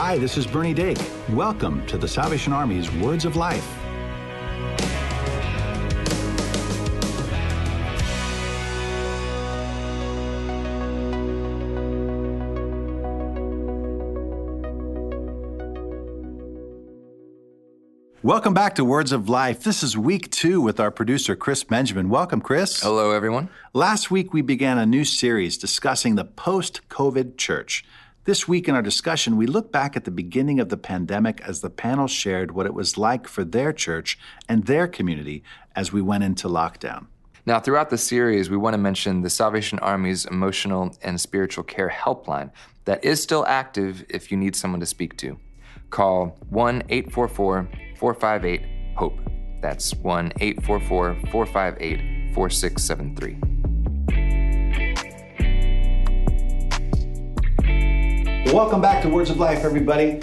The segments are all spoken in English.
Hi, this is Bernie Dake. Welcome to the Salvation Army's Words of Life. Welcome back to Words of Life. This is week two with our producer, Chris Benjamin. Welcome, Chris. Hello, everyone. Last week, we began a new series discussing the post COVID church. This week in our discussion, we look back at the beginning of the pandemic as the panel shared what it was like for their church and their community as we went into lockdown. Now, throughout the series, we want to mention the Salvation Army's emotional and spiritual care helpline that is still active if you need someone to speak to. Call 1 844 458 HOPE. That's 1 844 458 4673. Welcome back to Words of Life, everybody.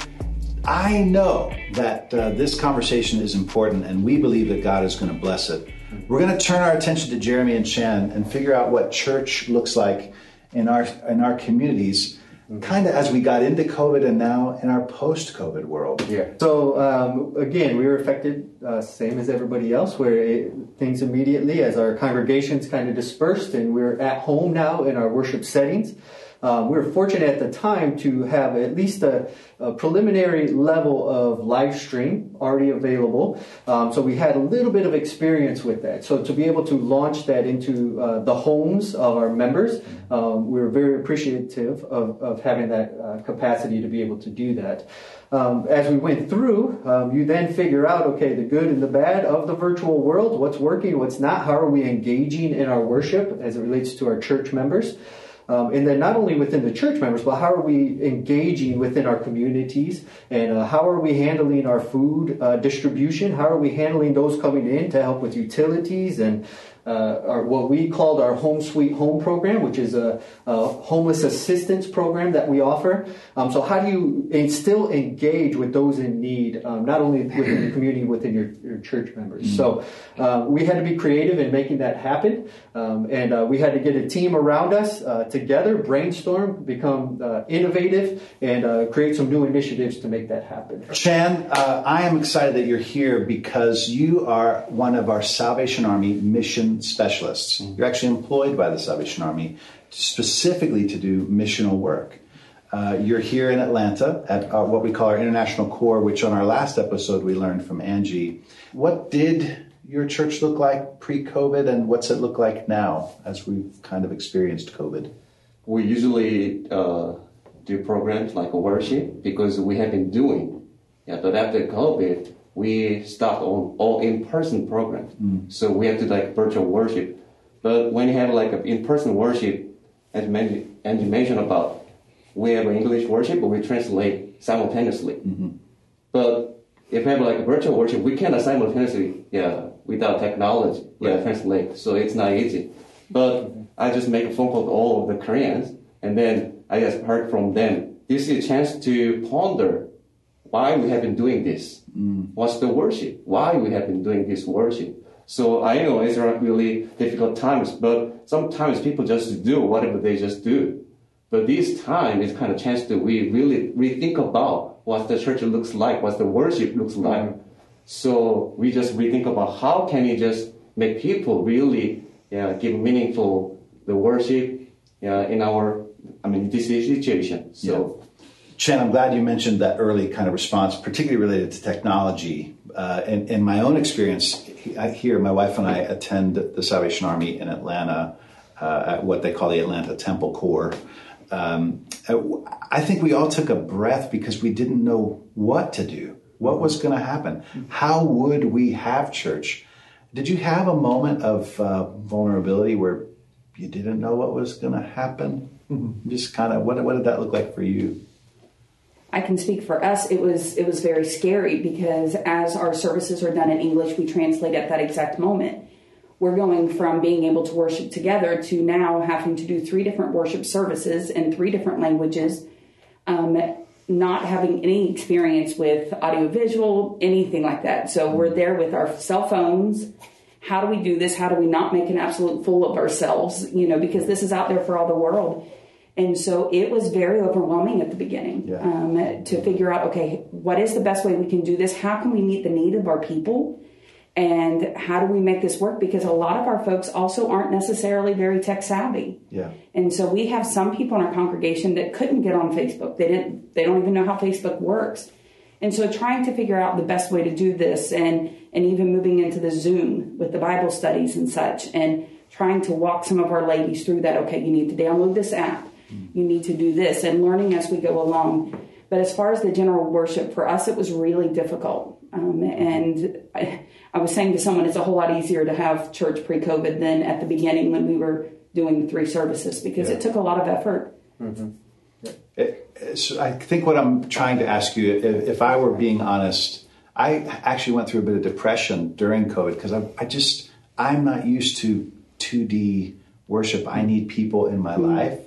I know that uh, this conversation is important, and we believe that God is going to bless it. We're going to turn our attention to Jeremy and Chan and figure out what church looks like in our in our communities, kind of as we got into COVID and now in our post-COVID world. Yeah. So um, again, we were affected uh, same as everybody else, where it, things immediately as our congregations kind of dispersed, and we're at home now in our worship settings. Um, we were fortunate at the time to have at least a, a preliminary level of live stream already available. Um, so we had a little bit of experience with that. So to be able to launch that into uh, the homes of our members, um, we were very appreciative of, of having that uh, capacity to be able to do that. Um, as we went through, um, you then figure out, okay, the good and the bad of the virtual world, what's working, what's not, how are we engaging in our worship as it relates to our church members. Um, and then not only within the church members, but how are we engaging within our communities and uh, how are we handling our food uh, distribution? How are we handling those coming in to help with utilities and uh, our, what we called our Home Sweet Home program, which is a, a homeless assistance program that we offer. Um, so, how do you still engage with those in need, um, not only within the community, within your, your church members? Mm-hmm. So, uh, we had to be creative in making that happen, um, and uh, we had to get a team around us uh, together, brainstorm, become uh, innovative, and uh, create some new initiatives to make that happen. Chan, I am excited that you're here because you are one of our Salvation Army mission specialists. Mm-hmm. You're actually employed by the Salvation Army specifically to do missional work. Uh, you're here in Atlanta at uh, what we call our International Corps, which on our last episode we learned from Angie. What did your church look like pre COVID, and what's it look like now as we've kind of experienced COVID? We usually uh, do programs like a worship because we have been doing. Yeah, but after COVID, we start on all in-person programs. Mm. So we have to like virtual worship. But when you have like an in-person worship, as you mentioned about, we have English worship, but we translate simultaneously. Mm-hmm. But if we have like virtual worship, we cannot simultaneously, yeah, without technology, yeah, translate. So it's not easy. But I just make a phone call to all of the Koreans, and then I just heard from them. This is a chance to ponder why we have been doing this. Mm. What's the worship? Why we have been doing this worship? So I know it's really difficult times, but sometimes people just do whatever they just do. But this time is kind of chance to we really rethink about what the church looks like, what the worship looks like. Mm. So we just rethink about how can we just make people really yeah, give meaningful the worship yeah, in our I mean this situation. So Chan, I'm glad you mentioned that early kind of response, particularly related to technology. Uh, in, in, my own experience here, my wife and I attend the Salvation Army in Atlanta uh, at what they call the Atlanta Temple Corps. Um, I think we all took a breath because we didn't know what to do. What was going to happen? How would we have church? Did you have a moment of uh, vulnerability where you didn't know what was going to happen? Mm-hmm. Just kind of what, what did that look like for you? I can speak for us. It was it was very scary because as our services are done in English, we translate at that exact moment. We're going from being able to worship together to now having to do three different worship services in three different languages, um, not having any experience with audiovisual, anything like that. So we're there with our cell phones. How do we do this? How do we not make an absolute fool of ourselves? You know, because this is out there for all the world And so it was very overwhelming at the beginning Yeah. um, to figure out okay, what is the best way we can do this? How can we meet the need of our people? And how do we make this work? Because a lot of our folks also aren't necessarily very tech savvy. Yeah. And so we have some people in our congregation that couldn't get on Facebook. They didn't they don't even know how Facebook works. And so trying to figure out the best way to do this and and even moving into the Zoom with the Bible studies and such and trying to walk some of our ladies through that okay, you need to download this app. You need to do this and learning as we go along. But as far as the general worship, for us, it was really difficult. Um, and I, I was saying to someone, it's a whole lot easier to have church pre COVID than at the beginning when we were doing the three services because Yeah. it took a lot of effort. It- so I think what I'm trying to ask you, if, if I were being honest, I actually went through a bit of depression during COVID because I, I just I'm not used to 2D worship. I need people in my life,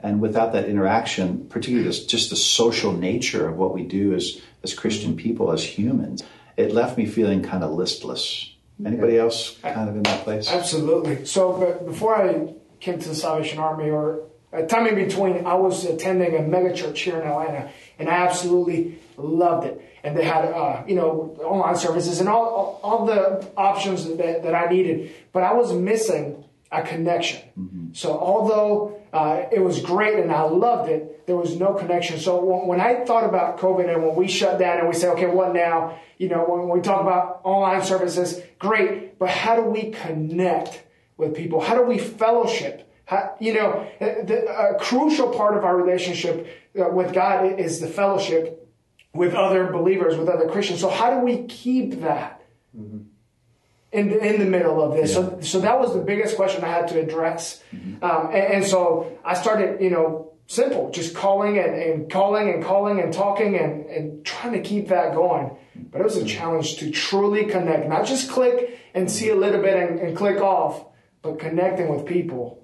and without that interaction, particularly this, just the social nature of what we do as as Christian people, as humans, it left me feeling kind of listless. Anybody else kind of in that place? Absolutely. So, but before I came to the Salvation Army, or a time in between, I was attending a mega church here in Atlanta, and I absolutely loved it. And they had, uh, you know, online services and all, all, all the options that, that I needed, but I was missing a connection. So, although uh, it was great and I loved it, there was no connection. So, when, when I thought about COVID and when we shut down and we say, okay, what now? You know, when we talk about online services, great, but how do we connect with people? How do we fellowship? How, you know, the, a crucial part of our relationship uh, with God is the fellowship with other believers, with other Christians. So how do we keep that in the, in the middle of this? So, so that was the biggest question I had to address. Um, and, and so I started, you know, simple, just calling and, and calling and calling and talking and, and trying to keep that going. But it was a challenge to truly connect, not just click and see a little bit and, and click off, but connecting with people.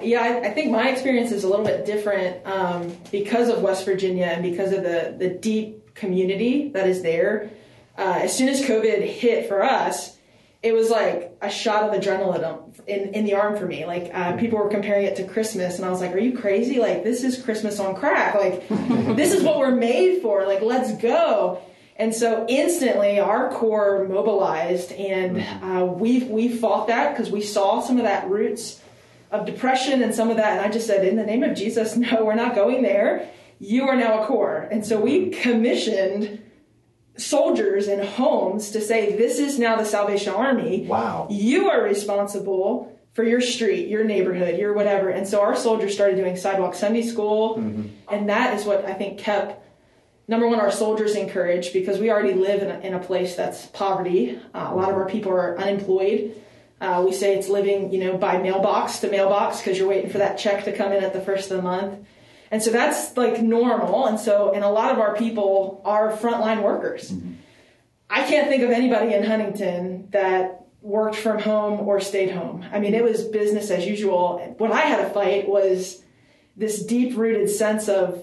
Yeah, I, I think my experience is a little bit different um, because of West Virginia and because of the, the deep community that is there. Uh, as soon as COVID hit for us, it was like a shot of adrenaline in, in the arm for me. Like uh, people were comparing it to Christmas, and I was like, "Are you crazy? Like this is Christmas on crack. Like this is what we're made for. Like let's go." And so instantly, our corps mobilized, and uh, we we fought that because we saw some of that roots of depression and some of that. And I just said, in the name of Jesus, no, we're not going there. You are now a corps. And so we commissioned soldiers in homes to say, this is now the Salvation Army. Wow. You are responsible for your street, your neighborhood, your whatever. And so our soldiers started doing sidewalk Sunday school. And that is what I think kept number one, our soldiers encouraged because we already live in a, in a place that's poverty. Uh, a lot of our people are unemployed. Uh, we say it's living, you know, by mailbox to mailbox because you're waiting for that check to come in at the first of the month. And so that's like normal. And so, and a lot of our people are frontline workers. Mm-hmm. I can't think of anybody in Huntington that worked from home or stayed home. I mean, it was business as usual. What I had to fight was this deep rooted sense of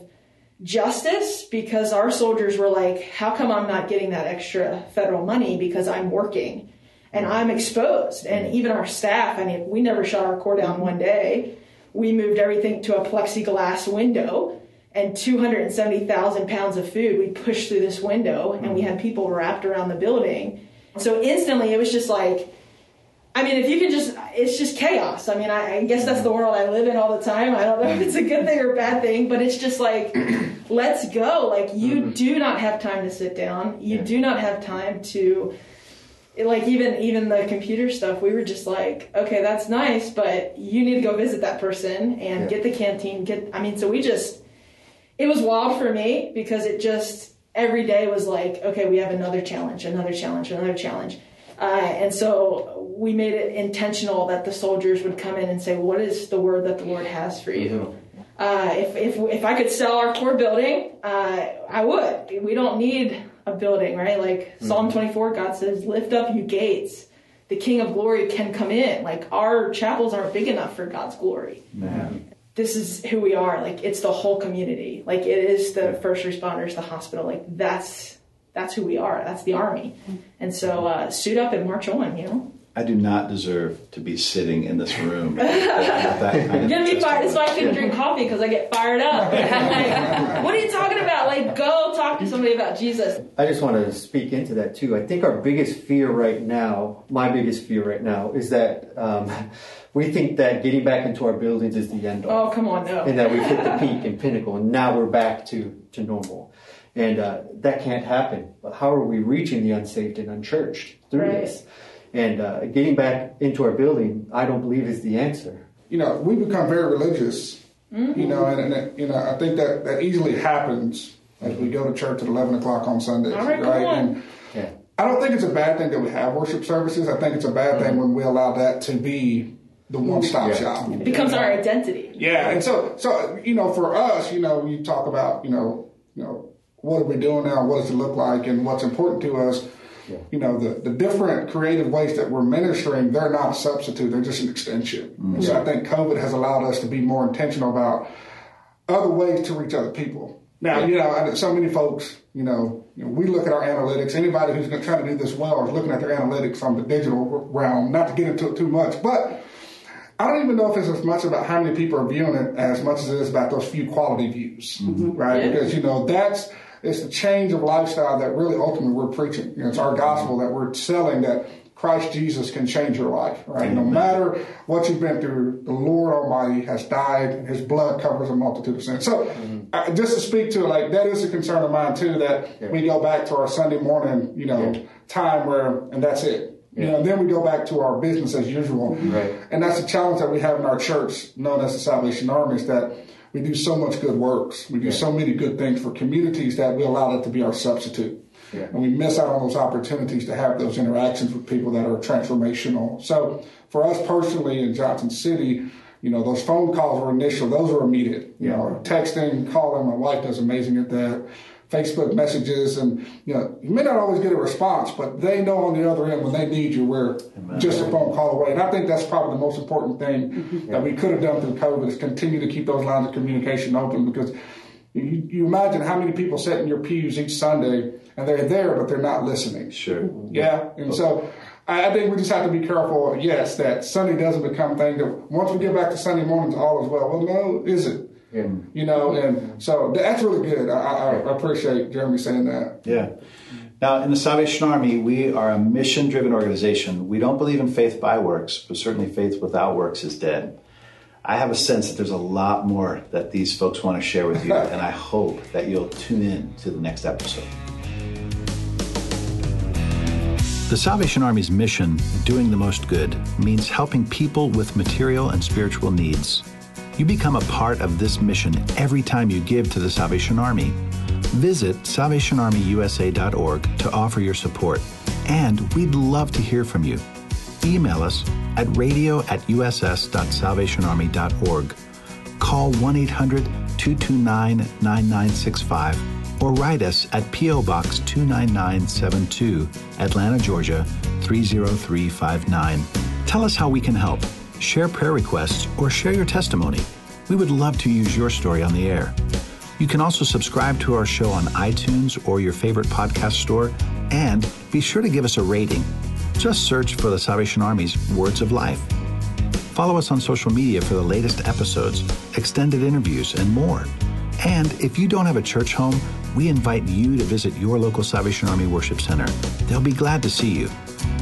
justice because our soldiers were like, how come I'm not getting that extra federal money because I'm working and mm-hmm. I'm exposed? And mm-hmm. even our staff, I mean, we never shut our corps down one day. We moved everything to a plexiglass window and 270,000 pounds of food we pushed through this window and we had people wrapped around the building. So instantly it was just like, I mean, if you can just, it's just chaos. I mean, I, I guess that's the world I live in all the time. I don't know if it's a good thing or a bad thing, but it's just like, let's go. Like, you mm-hmm. do not have time to sit down. You do not have time to, like, even even the computer stuff. We were just like, okay, that's nice, but you need to go visit that person and get the canteen. Get, I mean, so we just, it was wild for me because it just every day was like, okay, we have another challenge, another challenge, another challenge. Uh, and so we made it intentional that the soldiers would come in and say, "What is the word that the Lord has for you?" Uh, if, if if I could sell our corps building, uh, I would. We don't need a building, right? Like Psalm 24, God says, "Lift up you gates, the King of Glory can come in." Like our chapels aren't big enough for God's glory. This is who we are. Like it's the whole community. Like it is the first responders, the hospital. Like that's that's who we are. That's the army. And so uh, suit up and march on. You know. I do not deserve to be sitting in this room. with that kind of Get me fired. That's why I couldn't drink coffee because I get fired up. Like, what are you talking about? Like, go talk to somebody about Jesus. I just want to speak into that too. I think our biggest fear right now, my biggest fear right now, is that um, we think that getting back into our buildings is the end all. Oh, come on, no. and that we've hit the peak and pinnacle, and now we're back to, to normal. And uh, that can't happen. But how are we reaching the unsaved and unchurched through Right. this? And uh, getting back into our building, I don't believe is the answer. you know, we become very religious, Mm-hmm. you know, and, and you know, I think that that easily happens as we go to church at eleven o'clock on Sundays, All right, come on. And Yeah. I don't think it's a bad thing that we have worship services. I think it's a bad thing when we allow that to be the one-stop Yeah. shop. It becomes our identity. Yeah, and so so you know, for us, you know, you talk about you know, you know, what are we doing now? What does it look like? And what's important to us? You know, the, the different creative ways that we're ministering, they're not a substitute; they're just an extension. And so I think COVID has allowed us to be more intentional about other ways to reach other people. Now, you know, so many folks, you know, you know, we look at our analytics. Anybody who's going to try to do this well is looking at their analytics from the digital realm. Not to get into it too much, but I don't even know if it's as much about how many people are viewing it as much as it is about those few quality views, mm-hmm. right? Yeah. Because you know that's it's the change of lifestyle that really ultimately we're preaching. You know, it's our gospel that we're selling that Christ Jesus can change your life, right? No matter what you've been through, the Lord Almighty has died, and His blood covers a multitude of sins. So, uh, just to speak to it, like that is a concern of mine too. That we go back to our Sunday morning, you know, time where, and that's it. You know, then we go back to our business as usual. Right. And that's the challenge that we have in our church, known as the Salvation Army, is that we do so much good works. We do so many good things for communities that we allow that to be our substitute. Yeah. And we miss out on those opportunities to have those interactions with people that are transformational. So for us personally in Johnson City, you know, those phone calls were initial, those are immediate. You know, texting, calling, my wife does amazing at that. Facebook messages, and you know, you may not always get a response, but they know on the other end when they need you, we're just a phone call away. And I think that's probably the most important thing mm-hmm. that we could have done through COVID is continue to keep those lines of communication open because you, you imagine how many people sit in your pews each Sunday and they're there, but they're not listening. Sure. Yeah, and so I I think we just have to be careful. Yes, that Sunday doesn't become thing that once we get back to Sunday mornings, all is well. Well, no, is it? Yeah. You know, and mm-hmm. so that's really good. I, I, I appreciate Jeremy saying that. Yeah. Now, in the Salvation Army, we are a mission driven organization. We don't believe in faith by works, but certainly faith without works is dead. I have a sense that there's a lot more that these folks want to share with you, and I hope that you'll tune in to the next episode. The Salvation Army's mission, doing the most good, means helping people with material and spiritual needs. You become a part of this mission every time you give to the Salvation Army. Visit salvationarmyusa.org to offer your support, and we'd love to hear from you. Email us at radio at uss.salvationarmy.org. Call 1 800 229 9965 or write us at P.O. Box 29972, Atlanta, Georgia 30359. Tell us how we can help. Share prayer requests or share your testimony. We would love to use your story on the air. You can also subscribe to our show on iTunes or your favorite podcast store, and be sure to give us a rating. Just search for the Salvation Army's Words of Life. Follow us on social media for the latest episodes, extended interviews, and more. And if you don't have a church home, we invite you to visit your local Salvation Army Worship Center. They'll be glad to see you.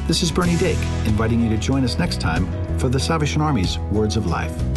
This is Bernie Dake, inviting you to join us next time for the Salvation Army's Words of Life.